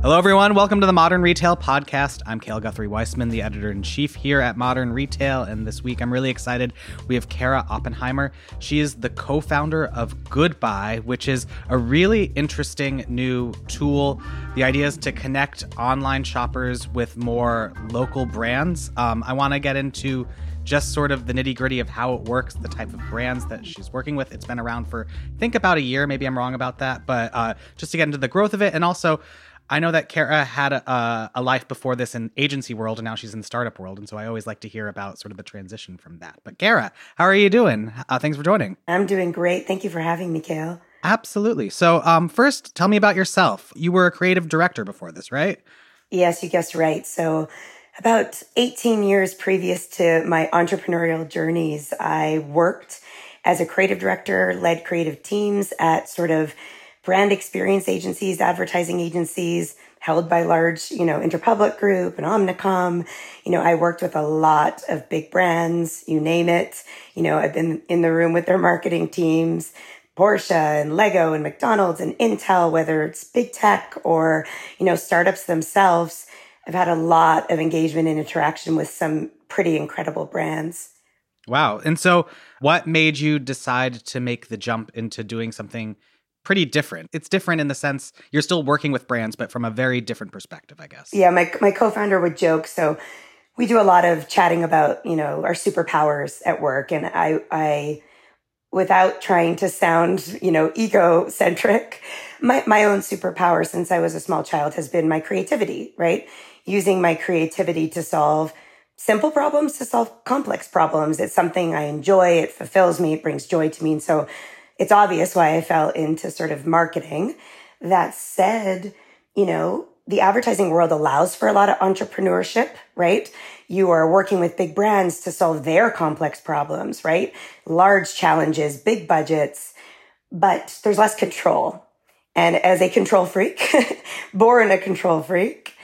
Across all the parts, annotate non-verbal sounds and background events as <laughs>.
Hello, everyone. Welcome to the Modern Retail Podcast. I'm Cale Guthrie Weissman, the editor in chief here at Modern Retail. And this week, I'm really excited. We have Cara Oppenheimer. She is the co founder of Goodbuy, which is a really interesting new tool. The idea is to connect online shoppers with more local brands. Um, I want to get into just sort of the nitty gritty of how it works, the type of brands that she's working with. It's been around for, I think, about a year. Maybe I'm wrong about that, but uh, just to get into the growth of it. And also, I know that Cara had a, a, life before this in agency world, and now she's in the startup world, and so I always like to hear about sort of the transition from that. But Cara, how are you doing? Uh, thanks for joining. I'm doing great. Thank you for having me, Cale. Absolutely. So, um, first, tell me about yourself. You were a creative director before this, right? Yes, you guessed right. So, about 18 years previous to my entrepreneurial journeys, I worked as a creative director, led creative teams at sort of brand experience agencies, advertising agencies held by large, you know, Interpublic Group and Omnicom. You know, I worked with a lot of big brands, you name it. You know, I've been in the room with their marketing teams, Porsche and Lego and McDonald's and Intel, whether it's big tech or, you know, startups themselves. I've had a lot of engagement and interaction with some pretty incredible brands. Wow. And so, what made you decide to make the jump into doing something pretty different. It's different in the sense you're still working with brands, but from a very different perspective, I guess. Yeah, my my co-founder would joke. So we do a lot of chatting about you know our superpowers at work, and I I without trying to sound you know egocentric, my my own superpower since I was a small child has been my creativity. Right, using my creativity to solve simple problems to solve complex problems. It's something I enjoy. It fulfills me. It brings joy to me, and so it's obvious why I fell into sort of marketing. That said, you know, the advertising world allows for a lot of entrepreneurship, right? You are working with big brands to solve their complex problems, right? Large challenges, big budgets, but there's less control. And as a control freak, <laughs> born a control freak,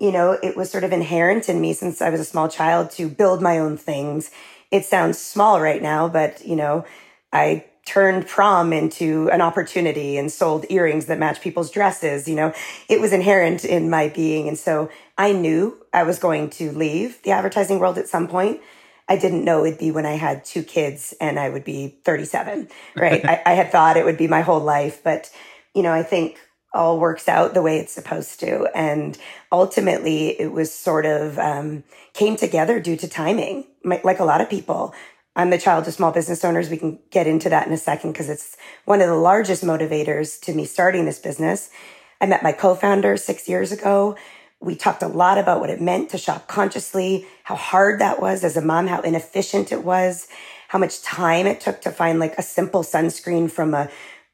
you know, it was sort of inherent in me since I was a small child to build my own things. It sounds small right now, but, you know, I turned prom into an opportunity and sold earrings that match people's dresses. You know, it was inherent in my being. And so I knew I was going to leave the advertising world at some point. I didn't know it'd be when I had two kids and I would be 37, right? <laughs> I, I had thought it would be my whole life, but you know, I think all works out the way it's supposed to. And ultimately, it was sort of um, came together due to timing, like a lot of people. I'm the child of small business owners. We can get into that in a second because it's one of the largest motivators to me starting this business. I met my co-founder six years ago. We talked a lot about what it meant to shop consciously, how hard that was as a mom, how inefficient it was, how much time it took to find like a simple sunscreen from a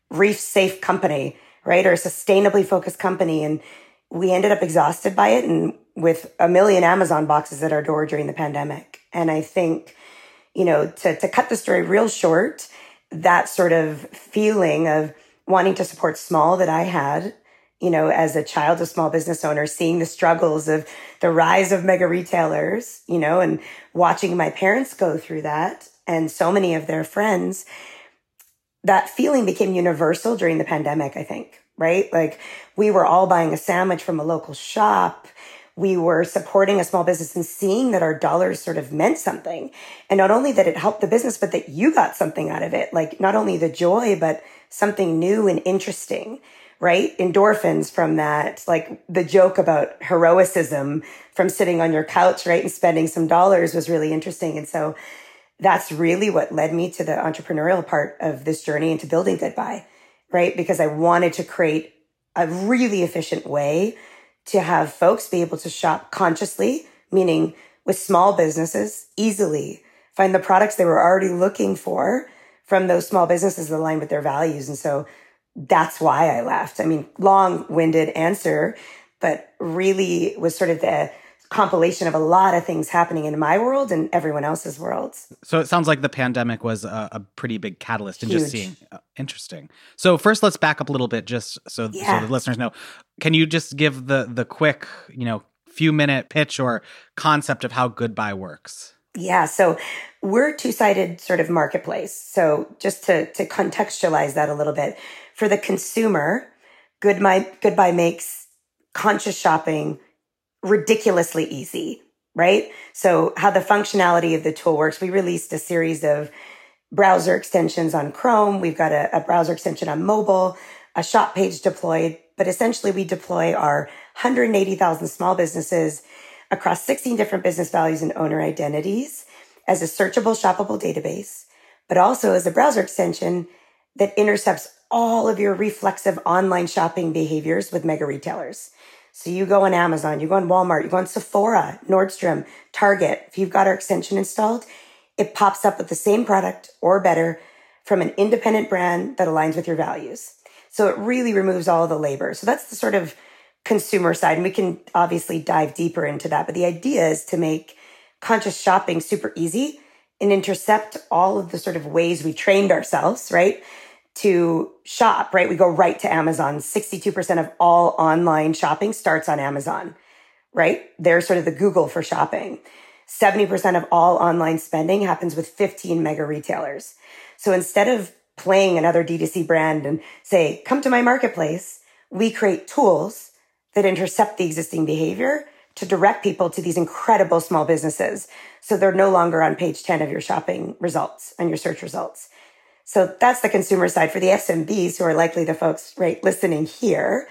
reef safe company, right? Or a sustainably focused company. And we ended up exhausted by it and with a million Amazon boxes at our door during the pandemic. And I think you know, to, to cut the story real short, that sort of feeling of wanting to support small that I had, you know, as a child of small business owner, seeing the struggles of the rise of mega retailers, you know, and watching my parents go through that and so many of their friends, that feeling became universal during the pandemic, I think, right? Like we were all buying a sandwich from a local shop we were supporting a small business and seeing that our dollars sort of meant something. And not only that it helped the business, but that you got something out of it. Like not only the joy, but something new and interesting, right? Endorphins from that, like the joke about heroicism from sitting on your couch, right? And spending some dollars was really interesting. And so that's really what led me to the entrepreneurial part of this journey into building Goodbuy, right? Because I wanted to create a really efficient way to have folks be able to shop consciously, meaning with small businesses easily find the products they were already looking for from those small businesses that align with their values. And so that's why I left. I mean, long winded answer, but really was sort of the compilation of a lot of things happening in my world and everyone else's worlds. So it sounds like the pandemic was a, a pretty big catalyst in Huge. just seeing. Uh, interesting. So first, let's back up a little bit, just so yeah. so the listeners know. Can you just give the the quick, you know, few minute pitch or concept of how Goodbuy works? Yeah, so we're two sided sort of marketplace. So just to to contextualize that a little bit, for the consumer, Goodbye Goodbuy makes conscious shopping ridiculously easy, right? So how the functionality of the tool works, we released a series of browser extensions on Chrome. We've got a, a browser extension on mobile, a shop page deployed, but essentially we deploy our 180,000 small businesses across 16 different business values and owner identities as a searchable, shoppable database, but also as a browser extension that intercepts all of your reflexive online shopping behaviors with mega retailers. So you go on Amazon, you go on Walmart, you go on Sephora, Nordstrom, Target. If you've got our extension installed, it pops up with the same product or better from an independent brand that aligns with your values. So it really removes all the labor. So that's the sort of consumer side. And we can obviously dive deeper into that. But the idea is to make conscious shopping super easy and intercept all of the sort of ways we trained ourselves, right? To shop, right? We go right to Amazon. 62% of all online shopping starts on Amazon, right? They're sort of the Google for shopping. 70% of all online spending happens with 15 mega retailers. So instead of playing another D2C brand and say, come to my marketplace, we create tools that intercept the existing behavior to direct people to these incredible small businesses. So they're no longer on page 10 of your shopping results and your search results. So that's the consumer side for the SMBs who are likely the folks right listening here.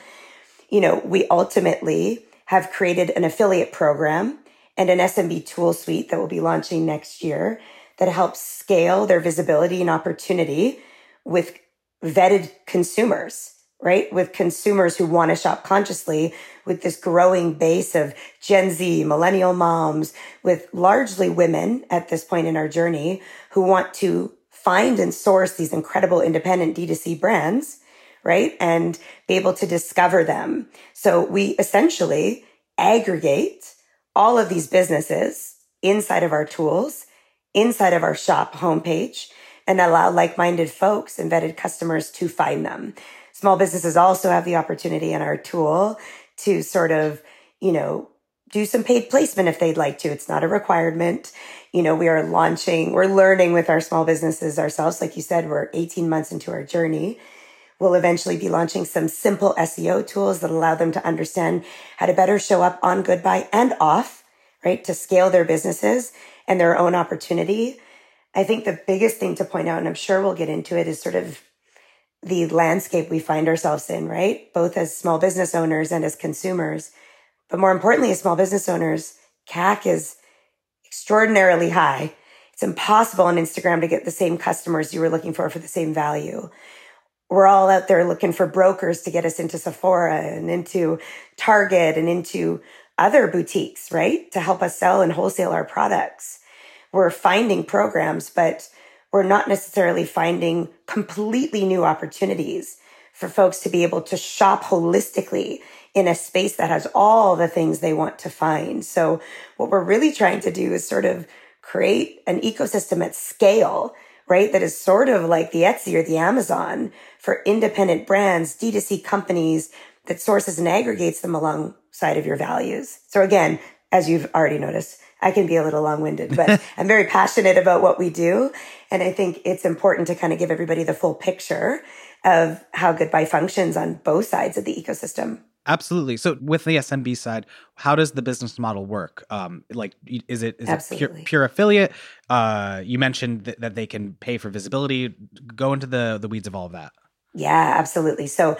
You know, we ultimately have created an affiliate program and an SMB tool suite that will be launching next year that helps scale their visibility and opportunity with vetted consumers, right? With consumers who want to shop consciously with this growing base of Gen Z, millennial moms, with largely women at this point in our journey who want to find and source these incredible independent D2C brands, right? And be able to discover them. So we essentially aggregate all of these businesses inside of our tools, inside of our shop homepage, and allow like-minded folks and vetted customers to find them. Small businesses also have the opportunity in our tool to sort of, you know, do some paid placement if they'd like to. It's not a requirement. You know, we are launching, we're learning with our small businesses ourselves. Like you said, we're 18 months into our journey. We'll eventually be launching some simple SEO tools that allow them to understand how to better show up on Goodbuy and off, right? To scale their businesses and their own opportunity. I think the biggest thing to point out, and I'm sure we'll get into it, is sort of the landscape we find ourselves in, right? Both as small business owners and as consumers. But more importantly, as small business owners, CAC is extraordinarily high. It's impossible on Instagram to get the same customers you were looking for for the same value we're all out there looking for brokers to get us into Sephora and into Target and into other boutiques, right? To help us sell and wholesale our products. We're finding programs, but we're not necessarily finding completely new opportunities for folks to be able to shop holistically in a space that has all the things they want to find. So what we're really trying to do is sort of create an ecosystem at scale right? That is sort of like the Etsy or the Amazon for independent brands, D2C companies that sources and aggregates them alongside of your values. So again, as you've already noticed, I can be a little long winded, but <laughs> I'm very passionate about what we do. And I think it's important to kind of give everybody the full picture of how Goodbuy functions on both sides of the ecosystem. Absolutely. So with the SMB side, how does the business model work? Um, like, is it is it pure, pure affiliate? Uh, you mentioned th- that they can pay for visibility. Go into the the weeds of all of that. Yeah, absolutely. So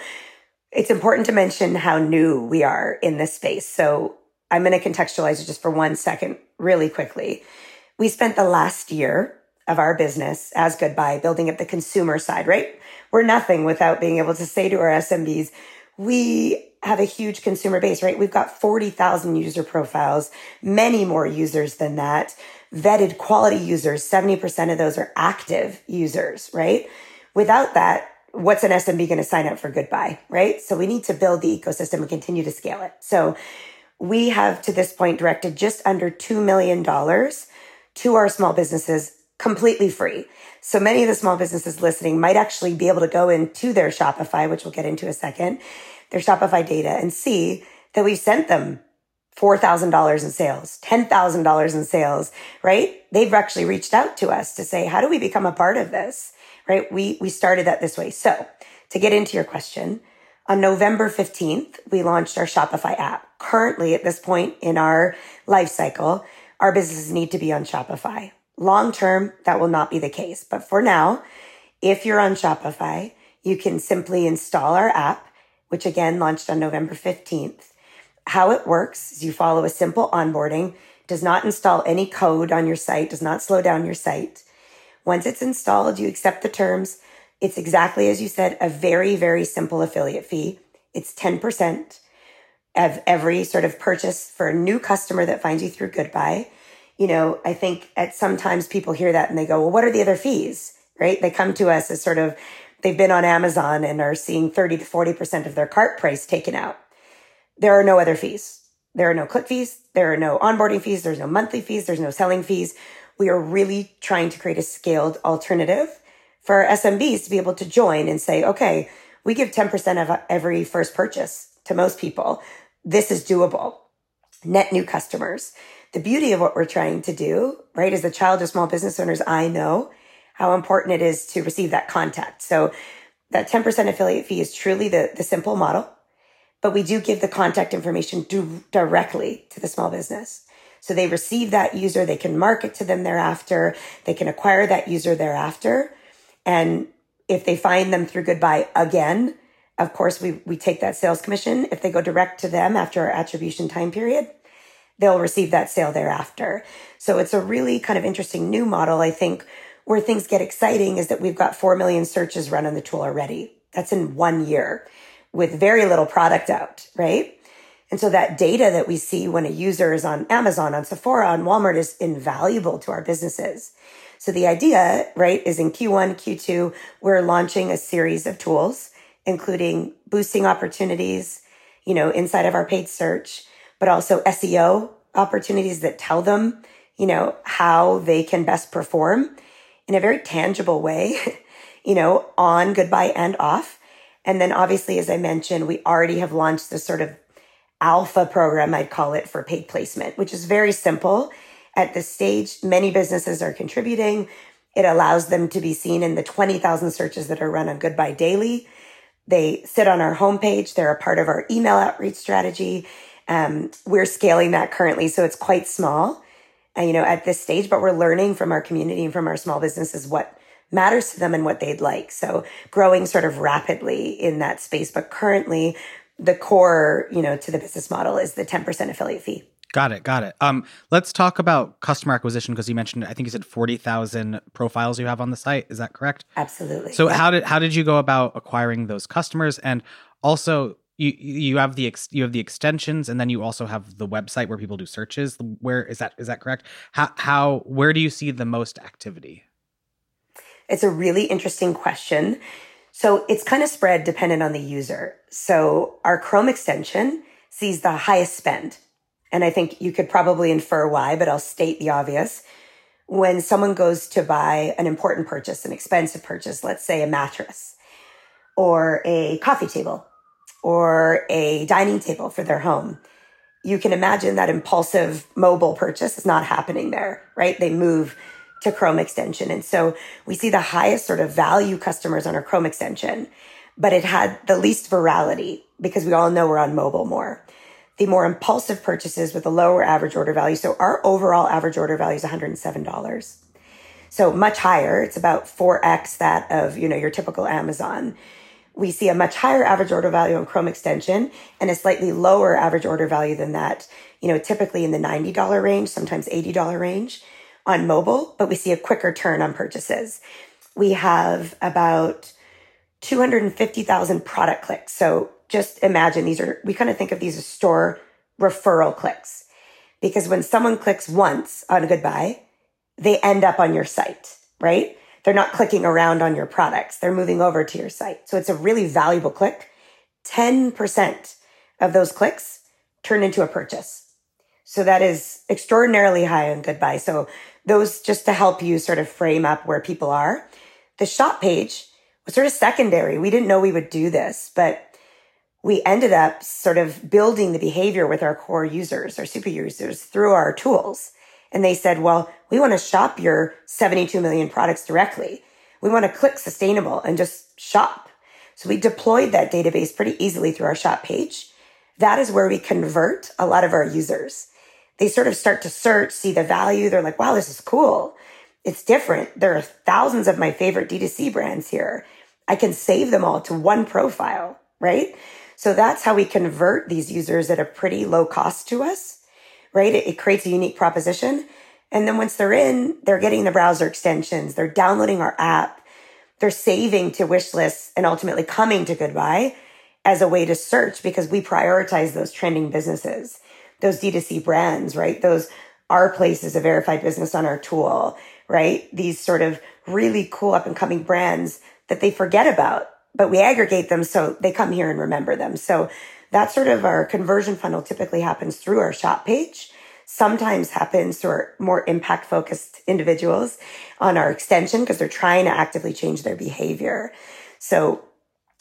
it's important to mention how new we are in this space. So I'm going to contextualize it just for one second, really quickly. We spent the last year of our business as Goodbuy building up the consumer side, right? We're nothing without being able to say to our SMBs, we have a huge consumer base, right? We've got 40,000 user profiles, many more users than that, vetted quality users. 70% of those are active users, right? Without that, what's an SMB going to sign up for Goodbuy, right? So we need to build the ecosystem and continue to scale it. So we have to this point directed just under $2 million to our small businesses completely free. So many of the small businesses listening might actually be able to go into their Shopify, which we'll get into a second, their Shopify data and see that we've sent them $4,000 in sales, $10,000 in sales, right? They've actually reached out to us to say, how do we become a part of this? Right? We, we started that this way. So to get into your question, On November 15th, we launched our Shopify app. Currently, at this point in our life cycle, our businesses need to be on Shopify. Long term, that will not be the case. But for now, if you're on Shopify, you can simply install our app, which again launched on November 15th. How it works is you follow a simple onboarding, does not install any code on your site, does not slow down your site. Once it's installed, you accept the terms. It's exactly as you said, a very, very simple affiliate fee. It's 10% of every sort of purchase for a new customer that finds you through Goodbuy. You know, I think at sometimes people hear that and they go, well, what are the other fees? Right? They come to us as sort of, they've been on Amazon and are seeing 30 to 40% of their cart price taken out. There are no other fees. There are no click fees. There are no onboarding fees. There's no monthly fees. There's no selling fees. We are really trying to create a scaled alternative for SMBs to be able to join and say, okay, we give 10% of every first purchase to most people. This is doable. Net new customers. The beauty of what we're trying to do, right, as a child of small business owners, I know how important it is to receive that contact. So that 10% affiliate fee is truly the, the simple model, but we do give the contact information do, directly to the small business. So they receive that user, they can market to them thereafter, they can acquire that user thereafter. And if they find them through Goodbuy again, of course, we, we take that sales commission. If they go direct to them after our attribution time period, they'll receive that sale thereafter. So it's a really kind of interesting new model. I think where things get exciting is that we've got 4 million searches run on the tool already. That's in one year with very little product out, right? And so that data that we see when a user is on Amazon, on Sephora, on Walmart is invaluable to our businesses. So the idea, right, is in Q1, Q2, we're launching a series of tools, including boosting opportunities, you know, inside of our paid search, but also SEO opportunities that tell them, you know, how they can best perform in a very tangible way, <laughs> you know, on Goodbuy and off. And then obviously, as I mentioned, we already have launched this sort of alpha program, I'd call it for paid placement, which is very simple at this stage, many businesses are contributing. It allows them to be seen in the 20,000 searches that are run on Goodbuy Daily. They sit on our homepage. They're a part of our email outreach strategy. Um, we're scaling that currently, so it's quite small, uh, you know, at this stage, but we're learning from our community and from our small businesses what matters to them and what they'd like. So growing sort of rapidly in that space. But currently, the core, you know, to the business model is the 10% affiliate fee. Got it. Got it. Um, let's talk about customer acquisition because you mentioned I think you said forty thousand profiles you have on the site. Is that correct? Absolutely. So yeah. how did how did you go about acquiring those customers? And also, you you have the ex, you have the extensions, and then you also have the website where people do searches. Where is that? Is that correct? How how where do you see the most activity? It's a really interesting question. So it's kind of spread dependent on the user. So our Chrome extension sees the highest spend and I think you could probably infer why, but I'll state the obvious. When someone goes to buy an important purchase, an expensive purchase, let's say a mattress or a coffee table or a dining table for their home, you can imagine that impulsive mobile purchase is not happening there, right? They move to Chrome extension. And so we see the highest sort of value customers on our Chrome extension, but it had the least virality because we all know we're on mobile more the more impulsive purchases with a lower average order value. So our overall average order value is $107. So much higher. It's about 4x that of, you know, your typical Amazon. We see a much higher average order value on Chrome extension and a slightly lower average order value than that, you know, typically in the $90 range, sometimes $80 range on mobile, but we see a quicker turn on purchases. We have about 250,000 product clicks. So just imagine these are, we kind of think of these as store referral clicks. Because when someone clicks once on Goodbuy, they end up on your site, right? They're not clicking around on your products. They're moving over to your site. So it's a really valuable click. 10% of those clicks turn into a purchase. So that is extraordinarily high on Goodbuy. So those just to help you sort of frame up where people are. The shop page was sort of secondary. We didn't know we would do this, but we ended up sort of building the behavior with our core users, our super users through our tools. And they said, well, we want to shop your 72 million products directly. We want to click sustainable and just shop. So we deployed that database pretty easily through our shop page. That is where we convert a lot of our users. They sort of start to search, see the value. They're like, wow, this is cool. It's different. There are thousands of my favorite D2C brands here. I can save them all to one profile, right? So that's how we convert these users at a pretty low cost to us, right? It, it creates a unique proposition. And then once they're in, they're getting the browser extensions, they're downloading our app, they're saving to wish lists and ultimately coming to Goodbuy as a way to search because we prioritize those trending businesses, those D2C brands, right? Those our place is a verified business on our tool, right? These sort of really cool up and coming brands that they forget about, but we aggregate them so they come here and remember them. So that sort of our conversion funnel typically happens through our shop page sometimes happens to our more impact focused individuals on our extension because they're trying to actively change their behavior. So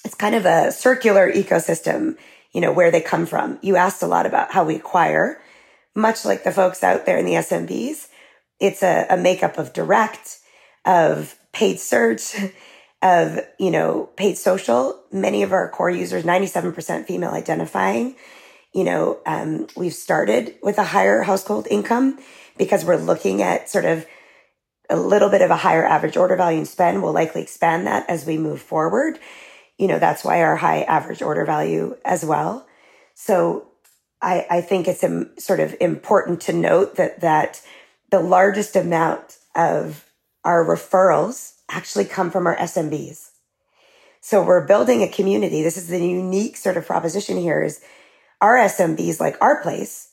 it's kind of a circular ecosystem, you know, where they come from. You asked a lot about how we acquire, much like the folks out there in the SMBs. It's a, a makeup of direct, of paid search, of, you know, paid social. Many of our core users, 97% female identifying, you know, um, we've started with a higher household income because we're looking at sort of a little bit of a higher average order value and spend. We'll likely expand that as we move forward. You know, that's why our high average order value as well. So I, I think it's um, sort of important to note that, that the largest amount of our referrals actually come from our SMBs. So we're building a community. This is the unique sort of proposition here is our SMBs like Our Place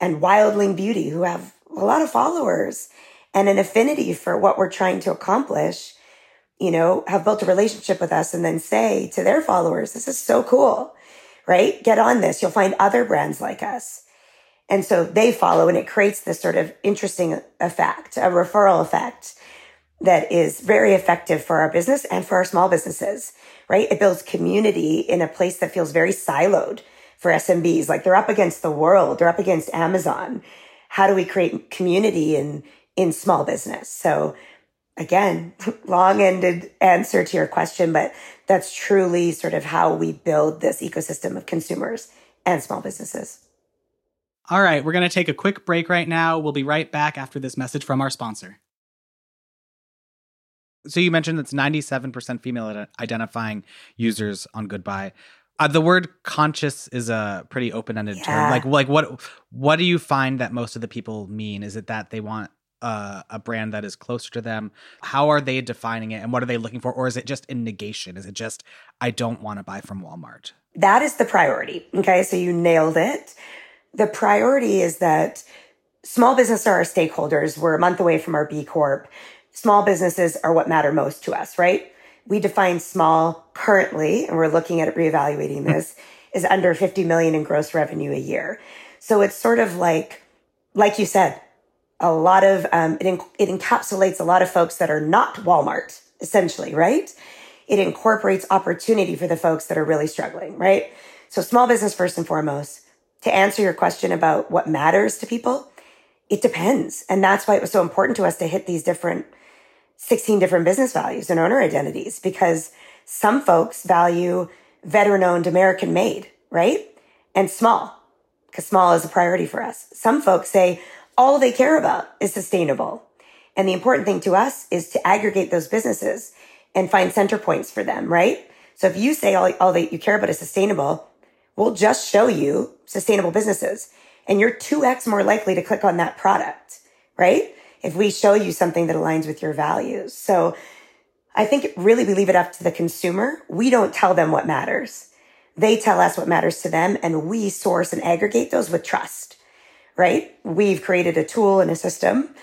and Wildling Beauty, who have a lot of followers and an affinity for what we're trying to accomplish, you know, have built a relationship with us and then say to their followers, this is so cool, right? Get on this. You'll find other brands like us. And so they follow and it creates this sort of interesting effect, a referral effect that is very effective for our business and for our small businesses, right? It builds community in a place that feels very siloed for SMBs. Like they're up against the world, they're up against Amazon. How do we create community in, in small business? So again, <laughs> long ended answer to your question, but that's truly sort of how we build this ecosystem of consumers and small businesses. All right, we're going to take a quick break right now. We'll be right back after this message from our sponsor. So you mentioned that's 97% female identifying users on Goodbuy. Uh, the word conscious is a pretty open-ended yeah. term. Like, like what what do you find that most of the people mean? Is it that they want uh, a brand that is closer to them? How are they defining it, and what are they looking for? Or is it just in negation? Is it just I don't want to buy from Walmart? That is the priority. Okay, so you nailed it. The priority is that small business are our stakeholders. We're a month away from our B Corp. Small businesses are what matter most to us, right? we define small currently, and we're looking at reevaluating this, is under 50 million in gross revenue a year. So it's sort of like, like you said, a lot of, um, it, it encapsulates a lot of folks that are not Walmart, essentially, right? It incorporates opportunity for the folks that are really struggling, right? So small business first and foremost. To answer your question about what matters to people, it depends. And that's why it was so important to us to hit these different 16 different business values and owner identities because some folks value veteran owned American made, right? And small, because small is a priority for us. Some folks say all they care about is sustainable. And the important thing to us is to aggregate those businesses and find center points for them, right? So if you say all, all that you care about is sustainable, we'll just show you sustainable businesses and you're 2x more likely to click on that product, right? If we show you something that aligns with your values. So I think really we leave it up to the consumer. We don't tell them what matters. They tell us what matters to them and we source and aggregate those with trust, right? We've created a tool and a system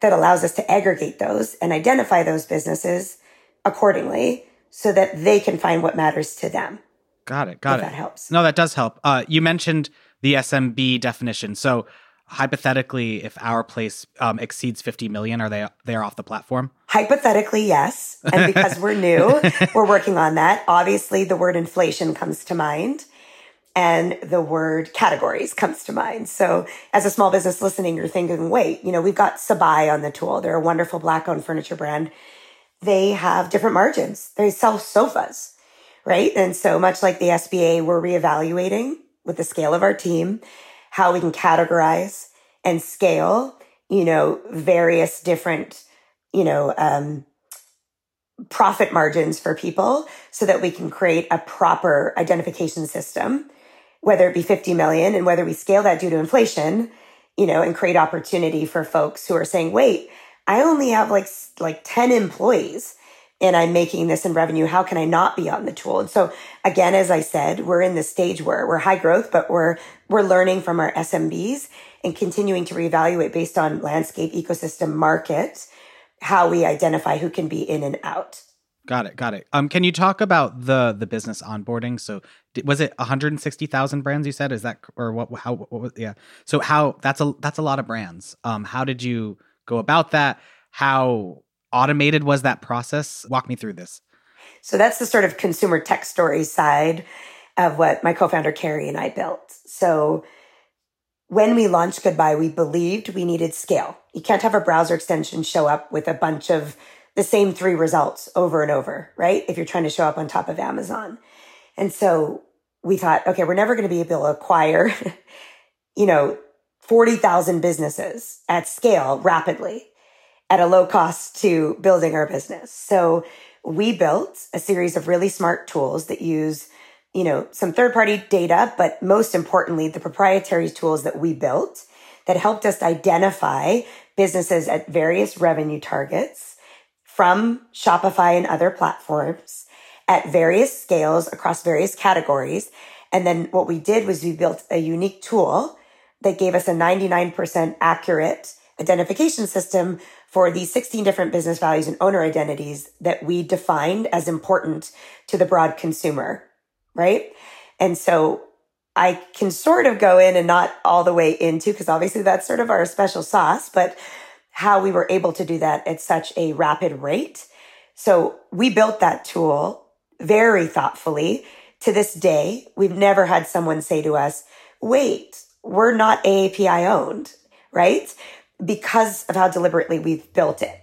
that allows us to aggregate those and identify those businesses accordingly so that they can find what matters to them. Got it. Got it. That helps. No, that does help. Uh, you mentioned the SMB definition. So hypothetically, if our place um, exceeds 50 million, are they they're off the platform? Hypothetically, yes. And because we're new, <laughs> we're working on that. Obviously, the word inflation comes to mind and the word categories comes to mind. So as a small business listening, you're thinking, wait, you know, we've got Sabai on the tool. They're a wonderful black owned furniture brand. They have different margins. They sell sofas, right? And so much like the SBA, we're reevaluating with the scale of our team, how we can categorize and scale, you know, various different, you know, um, profit margins for people so that we can create a proper identification system, whether it be 50 million and whether we scale that due to inflation, you know, and create opportunity for folks who are saying, wait, I only have like, like 10 employees and I'm making this in revenue. How can I not be on the tool? And so again, as I said, we're in the stage where we're high growth, but we're, we're learning from our SMBs and continuing to reevaluate based on landscape ecosystem market how we identify who can be in and out. Got it. Got it. Um, can you talk about the the business onboarding? So, was it 160,000 brands you said? Is that or what? How? What? Yeah. So how? That's a that's a lot of brands. Um, how did you go about that? How automated was that process? Walk me through this. So that's the sort of consumer tech story side of what my co-founder Carrie and I built. So when we launched Goodbuy, we believed we needed scale. You can't have a browser extension show up with a bunch of the same three results over and over, right? If you're trying to show up on top of Amazon. And so we thought, okay, we're never going to be able to acquire, <laughs> you know, 40,000 businesses at scale rapidly at a low cost to building our business. So we built a series of really smart tools that use you know, some third party data, but most importantly, the proprietary tools that we built that helped us identify businesses at various revenue targets from Shopify and other platforms at various scales across various categories. And then what we did was we built a unique tool that gave us a 99% accurate identification system for these 16 different business values and owner identities that we defined as important to the broad consumer right? And so I can sort of go in and not all the way into, because obviously that's sort of our special sauce, but how we were able to do that at such a rapid rate. So we built that tool very thoughtfully. To this day, we've never had someone say to us, wait, we're not AAPI owned, right? Because of how deliberately we've built it.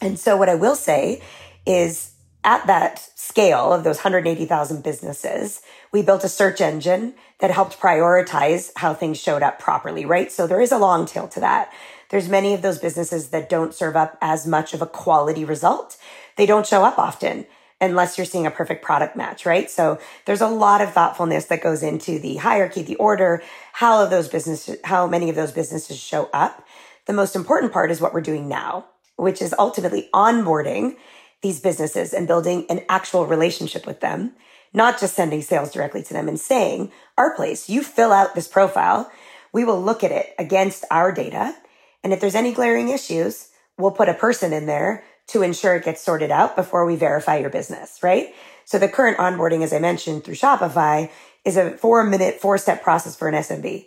And so what I will say is at that scale of those 180,000 businesses, we built a search engine that helped prioritize how things showed up properly, right? So there is a long tail to that. There's many of those businesses that don't serve up as much of a quality result. They don't show up often unless you're seeing a perfect product match, right? So there's a lot of thoughtfulness that goes into the hierarchy, the order, how of those businesses, how many of those businesses show up. The most important part is what we're doing now, which is ultimately onboarding these businesses and building an actual relationship with them, not just sending sales directly to them and saying, our place, you fill out this profile. We will look at it against our data. And if there's any glaring issues, we'll put a person in there to ensure it gets sorted out before we verify your business, right? So the current onboarding, as I mentioned through Shopify is a four minute, four step process for an SMB.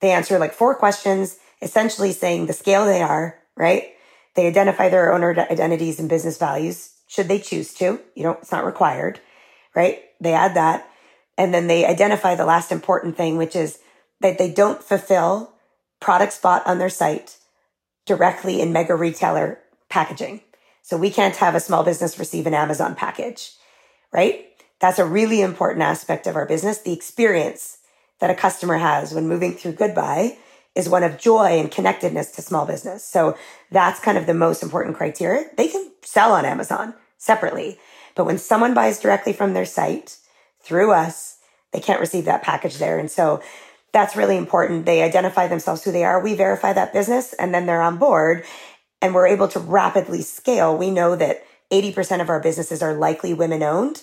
They answer like four questions, essentially saying the scale they are, right? They identify their owner identities and business values, should they choose to. You don't, it's not required, right? They add that. And then they identify the last important thing, which is that they don't fulfill products bought on their site directly in mega retailer packaging. So we can't have a small business receive an Amazon package, right? That's a really important aspect of our business. The experience that a customer has when moving through Goodbuy is one of joy and connectedness to small business. So that's kind of the most important criteria. They can sell on Amazon separately, but when someone buys directly from their site through us, they can't receive that package there. And so that's really important. They identify themselves who they are. We verify that business and then they're on board and we're able to rapidly scale. We know that 80% of our businesses are likely women owned.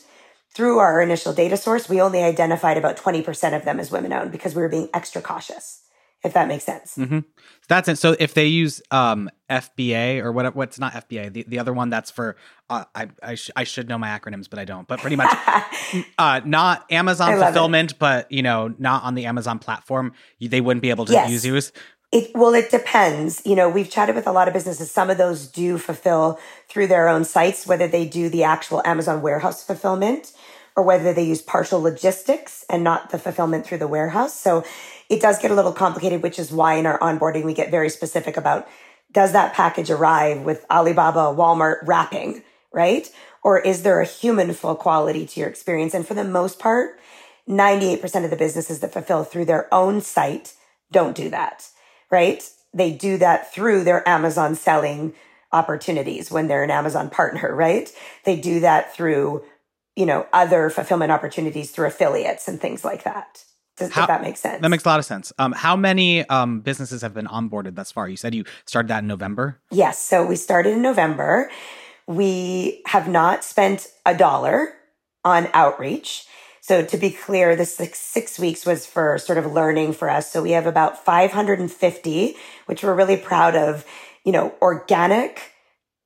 Through our initial data source, we only identified about 20% of them as women owned because we were being extra cautious if that makes sense. Mm-hmm. That's it. So if they use um, FBA or what, what's not FBA, the, the other one that's for, uh, I, I, sh- I, should know my acronyms, but I don't, but pretty much <laughs> uh, not Amazon fulfillment, it. but you know, not on the Amazon platform, they wouldn't be able to yes. use you. It, well, it depends. You know, we've chatted with a lot of businesses. Some of those do fulfill through their own sites, whether they do the actual Amazon warehouse fulfillment or whether they use partial logistics and not the fulfillment through the warehouse. So it does get a little complicated, which is why in our onboarding, we get very specific about does that package arrive with Alibaba, Walmart wrapping, right? Or is there a human full quality to your experience? And for the most part, 98% of the businesses that fulfill through their own site don't do that, right? They do that through their Amazon selling opportunities when they're an Amazon partner, right? They do that through, you know, other fulfillment opportunities through affiliates and things like that. Does, how, that make sense? That makes a lot of sense. Um, how many um, businesses have been onboarded thus far? You said you started that in November. Yes. So we started in November. We have not spent a dollar on outreach. So to be clear, this six, six weeks was for sort of learning for us. So we have about 550, which we're really proud of, you know, organic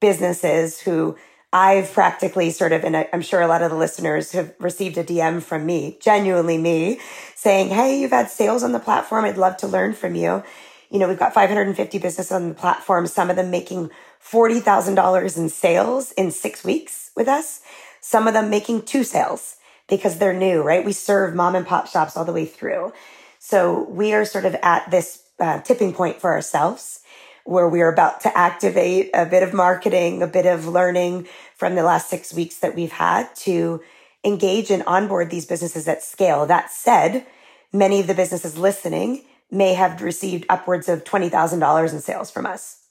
businesses who I've practically sort of, and I'm sure a lot of the listeners have received a DM from me, genuinely me, saying, Hey, you've had sales on the platform. I'd love to learn from you. You know, we've got 550 businesses on the platform, some of them making $40,000 in sales in six weeks with us, some of them making two sales because they're new, right? We serve mom and pop shops all the way through. So we are sort of at this uh, tipping point for ourselves where we're about to activate a bit of marketing, a bit of learning from the last six weeks that we've had to engage and onboard these businesses at scale. That said, many of the businesses listening may have received upwards of $20,000 in sales from us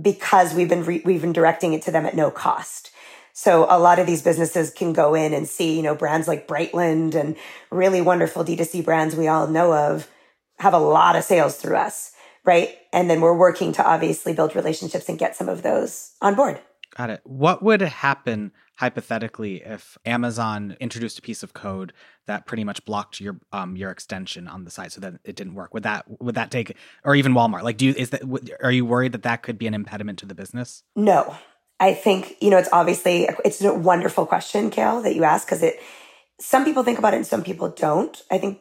because we've been, re- we've been directing it to them at no cost. So a lot of these businesses can go in and see, you know, brands like Brightland and really wonderful D2C brands we all know of have a lot of sales through us right? And then we're working to obviously build relationships and get some of those on board. Got it. What would happen hypothetically if Amazon introduced a piece of code that pretty much blocked your um your extension on the site so that it didn't work? Would that would that take or even Walmart? Like do you is that are you worried that that could be an impediment to the business? No. I think, you know, it's obviously it's a wonderful question, Cale, that you ask because it some people think about it and some people don't. I think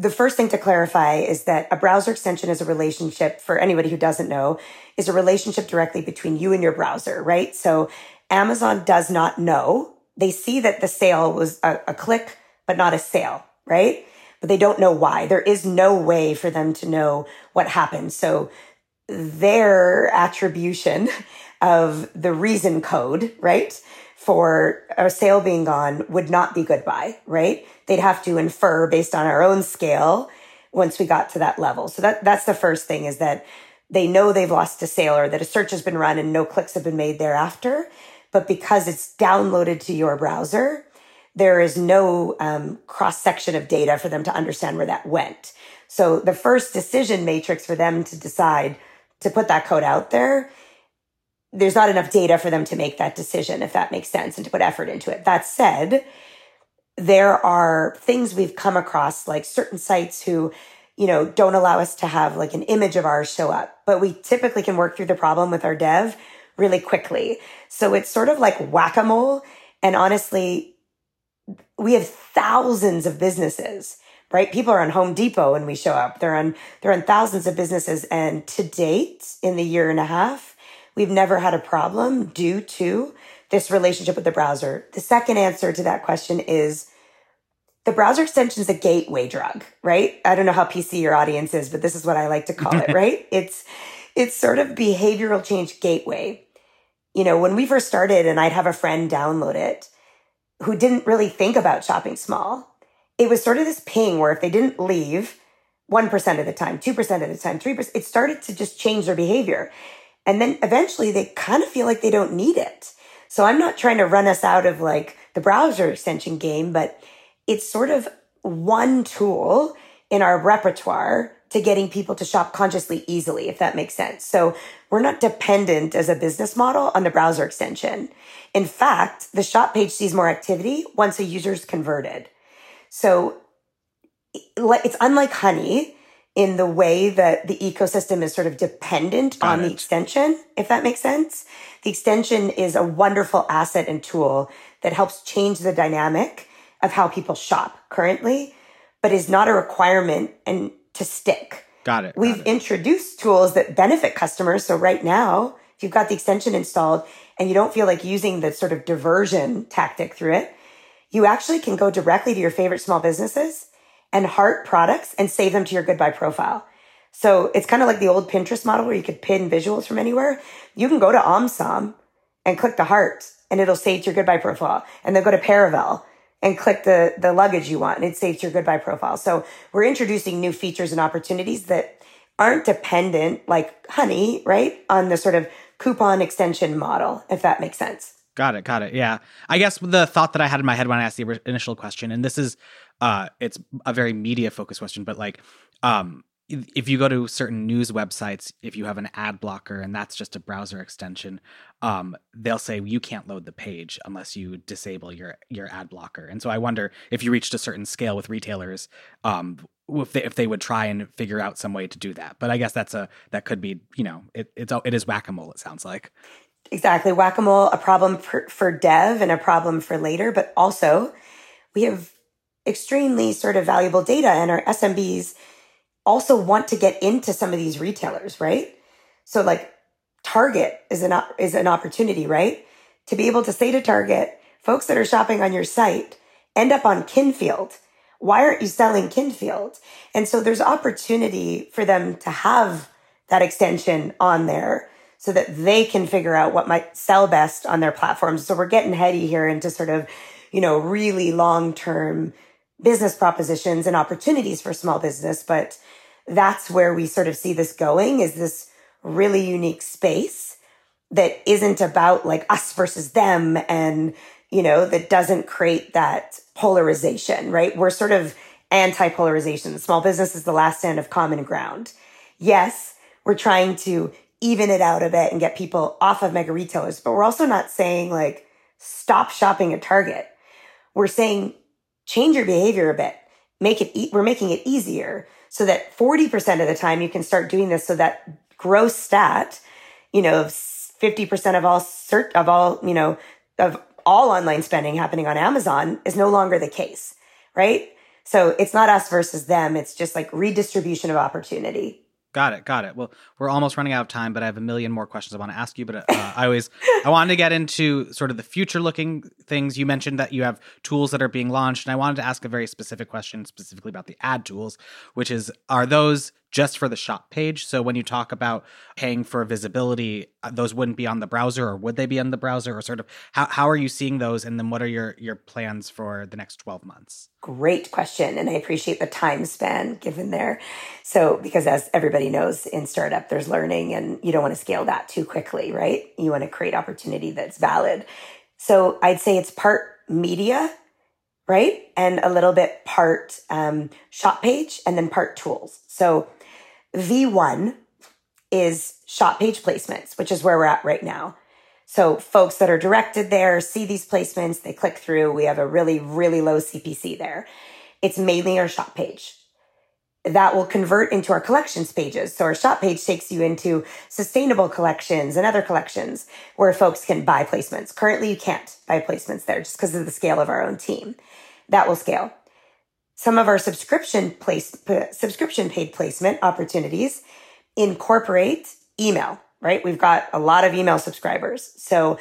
the first thing to clarify is that a browser extension is a relationship for anybody who doesn't know is a relationship directly between you and your browser, right? So Amazon does not know. They see that the sale was a, a click, but not a sale, right? But they don't know why. There is no way for them to know what happened. So their attribution <laughs> of the reason code, right? For a sale being gone would not be Goodbuy, right? They'd have to infer based on our own scale once we got to that level. So that, that's the first thing is that they know they've lost a sale or that a search has been run and no clicks have been made thereafter. But because it's downloaded to your browser, there is no um, cross section of data for them to understand where that went. So the first decision matrix for them to decide to put that code out there there's not enough data for them to make that decision, if that makes sense, and to put effort into it. That said, there are things we've come across, like certain sites who, you know, don't allow us to have like an image of ours show up, but we typically can work through the problem with our dev really quickly. So it's sort of like whack a mole. And honestly, we have thousands of businesses right? People are on Home Depot when we show up. They're on, they're on thousands of businesses. And to date, in the year and a half, We've never had a problem due to this relationship with the browser. The second answer to that question is the browser extension is a gateway drug, right? I don't know how PC your audience is, but this is what I like to call it, <laughs> right? It's it's sort of behavioral change gateway. You know, when we first started and I'd have a friend download it who didn't really think about shopping small, it was sort of this ping where if they didn't leave 1% of the time, 2% of the time, 3%, it started to just change their behavior. And then eventually they kind of feel like they don't need it. So I'm not trying to run us out of like the browser extension game, but it's sort of one tool in our repertoire to getting people to shop consciously easily, if that makes sense. So we're not dependent as a business model on the browser extension. In fact, the shop page sees more activity once a user's converted. So it's unlike honey in the way that the ecosystem is sort of dependent Got on it. the extension, if that makes sense. The extension is a wonderful asset and tool that helps change the dynamic of how people shop currently, but is not a requirement and to stick. Got it. We've it. introduced tools that benefit customers. So right now, if you've got the extension installed and you don't feel like using the sort of diversion tactic through it, you actually can go directly to your favorite small businesses and heart products and save them to your Goodbuy profile. So it's kind of like the old Pinterest model where you could pin visuals from anywhere. You can go to OmSom and click the heart and it'll save to your Goodbuy profile. And then go to Paravel and click the, the luggage you want and it saves your Goodbuy profile. So we're introducing new features and opportunities that aren't dependent like honey, right? On the sort of coupon extension model, if that makes sense. Got it. Got it. Yeah. I guess the thought that I had in my head when I asked the initial question, and this is, uh, it's a very media focused question, but like, um, if you go to certain news websites, if you have an ad blocker and that's just a browser extension, um, they'll say you can't load the page unless you disable your your ad blocker. And so I wonder if you reached a certain scale with retailers, um, if they, if they would try and figure out some way to do that. But I guess that's a that could be you know it, it's it is whack a mole. It sounds like exactly whack a mole, a problem for, for dev and a problem for later, but also we have extremely sort of valuable data and our SMBs also want to get into some of these retailers, right? So like Target is an is an opportunity, right? To be able to say to Target, folks that are shopping on your site end up on Kinfield. Why aren't you selling Kinfield? And so there's opportunity for them to have that extension on there so that they can figure out what might sell best on their platforms. So we're getting heady here into sort of, you know, really long term business propositions and opportunities for small business. But that's where we sort of see this going is this really unique space that isn't about like us versus them and, you know, that doesn't create that polarization, right? We're sort of anti polarization. Small business is the last stand of common ground. Yes, we're trying to even it out a bit and get people off of mega retailers. But we're also not saying like stop shopping at Target. We're saying change your behavior a bit. Make it, e- we're making it easier so that 40% of the time you can start doing this so that gross stat, you know, 50% of all cert, of all, you know, of all online spending happening on Amazon is no longer the case, right? So it's not us versus them. It's just like redistribution of opportunity. Got it. Got it. Well, we're almost running out of time, but I have a million more questions I want to ask you. But uh, I always I wanted to get into sort of the future looking things. You mentioned that you have tools that are being launched, and I wanted to ask a very specific question specifically about the ad tools, which is are those just for the shop page. So when you talk about paying for visibility, uh, those wouldn't be on the browser, or would they be on the browser, or sort of how how are you seeing those, and then what are your your plans for the next twelve months? Great question, and I appreciate the time span given there. So because as everybody knows in startup, there's learning, and you don't want to scale that too quickly, right? You want to create opportunity that's valid. So I'd say it's part media right? And a little bit part um, shop page and then part tools. So V1 is shop page placements, which is where we're at right now. So folks that are directed there see these placements, they click through. We have a really, really low CPC there. It's mainly our shop page. That will convert into our collections pages. So our shop page takes you into sustainable collections and other collections where folks can buy placements. Currently, you can't buy placements there just because of the scale of our own team. That will scale some of our subscription place subscription paid placement opportunities incorporate email right? We've got a lot of email subscribers. So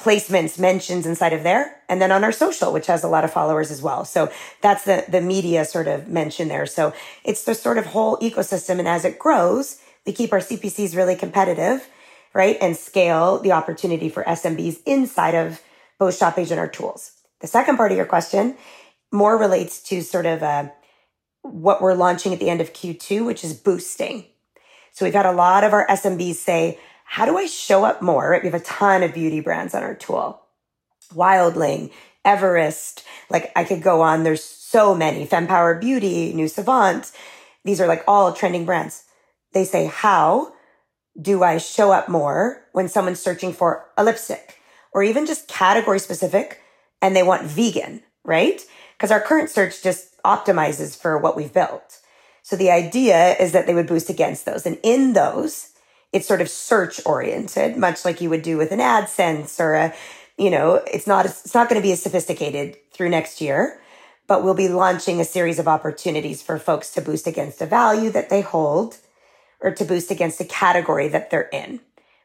placements mentions inside of there and then on our social which has a lot of followers as well. So that's the the media sort of mention there. So it's the sort of whole ecosystem and as it grows we keep our cpcs really competitive right? And scale the opportunity for smbs inside of both shop and our tools. The second part of your question more relates to sort of uh, what we're launching at the end of Q2, which is boosting. So we've had a lot of our SMBs say, how do I show up more? Right? We have a ton of beauty brands on our tool. Wildling, Everest, like I could go on. There's so many. Fempower Beauty, New Savant. These are like all trending brands. They say, how do I show up more when someone's searching for a lipstick or even just category specific and they want vegan, right? Because our current search just optimizes for what we've built. So the idea is that they would boost against those. And in those, it's sort of search oriented, much like you would do with an AdSense or a, you know, it's not, it's not going to be as sophisticated through next year, but we'll be launching a series of opportunities for folks to boost against a value that they hold or to boost against a category that they're in,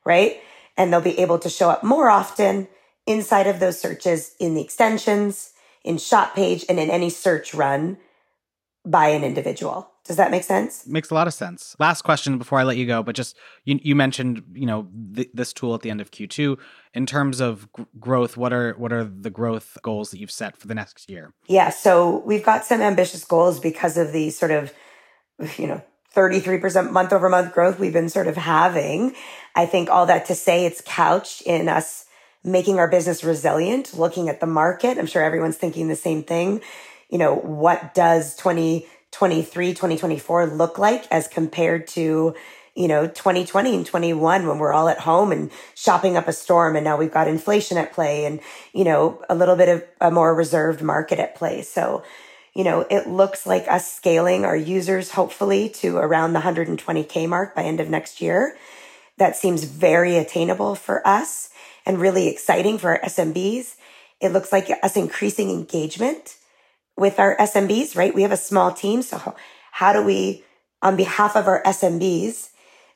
right? And they'll be able to show up more often inside of those searches in the extensions in shop page and in any search run by an individual. Does that make sense? Makes a lot of sense. Last question before I let you go, but just you, you mentioned you know th- this tool at the end of Q2. In terms of g- growth, what are what are the growth goals that you've set for the next year? Yeah, so we've got some ambitious goals because of the sort of you know 33% month over month growth we've been sort of having. I think all that to say it's couched in us making our business resilient, looking at the market. I'm sure everyone's thinking the same thing. You know, what does 2023, 2024 look like as compared to, you know, 2020 and 21 when we're all at home and shopping up a storm and now we've got inflation at play and, you know, a little bit of a more reserved market at play. So, you know, it looks like us scaling our users hopefully to around the 120K mark by end of next year. That seems very attainable for us and really exciting for our SMBs. It looks like us increasing engagement with our SMBs, right? We have a small team. So how do we, on behalf of our SMBs,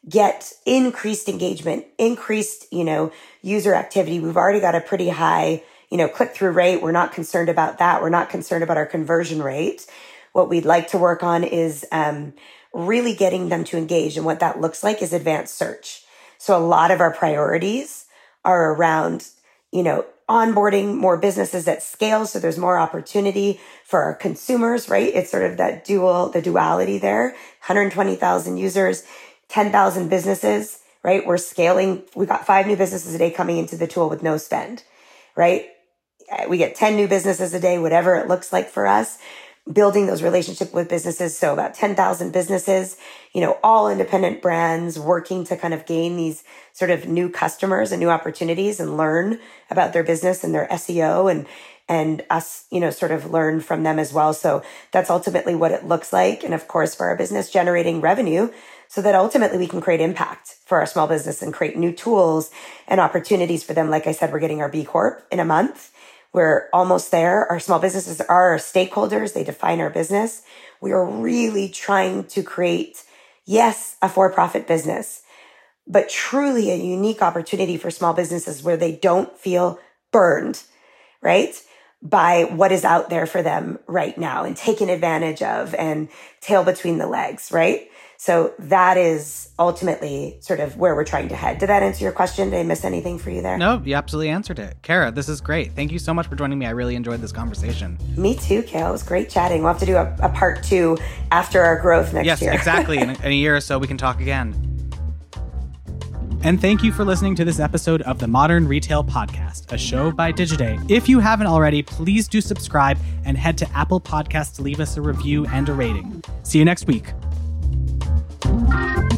get increased engagement, increased, you know, user activity? We've already got a pretty high, you know, click through rate. We're not concerned about that. We're not concerned about our conversion rate. What we'd like to work on is um, really getting them to engage. And what that looks like is advanced search. So a lot of our priorities are around, you know, onboarding more businesses at scale. So there's more opportunity for our consumers, right? It's sort of that dual, the duality there. 120,000 users, 10,000 businesses, right? We're scaling. We got five new businesses a day coming into the tool with no spend, right? We get 10 new businesses a day, whatever it looks like for us building those relationships with businesses. So about 10,000 businesses, you know, all independent brands working to kind of gain these sort of new customers and new opportunities and learn about their business and their SEO and, and us, you know, sort of learn from them as well. So that's ultimately what it looks like. And of course, for our business generating revenue so that ultimately we can create impact for our small business and create new tools and opportunities for them. Like I said, we're getting our B Corp in a month we're almost there. Our small businesses are our stakeholders. They define our business. We are really trying to create, yes, a for profit business, but truly a unique opportunity for small businesses where they don't feel burned, right? By what is out there for them right now and taken advantage of and tail between the legs, right? So that is ultimately sort of where we're trying to head. Did that answer your question? Did I miss anything for you there? No, you absolutely answered it. Cara, this is great. Thank you so much for joining me. I really enjoyed this conversation. Me too, Cale. It was great chatting. We'll have to do a, a part two after our growth next yes, year. Yes, <laughs> exactly. in, a, in a year or so, we can talk again. And thank you for listening to this episode of the Modern Retail Podcast, a show by Digiday. If you haven't already, please do subscribe and head to Apple Podcasts to leave us a review and a rating. See you next week. Música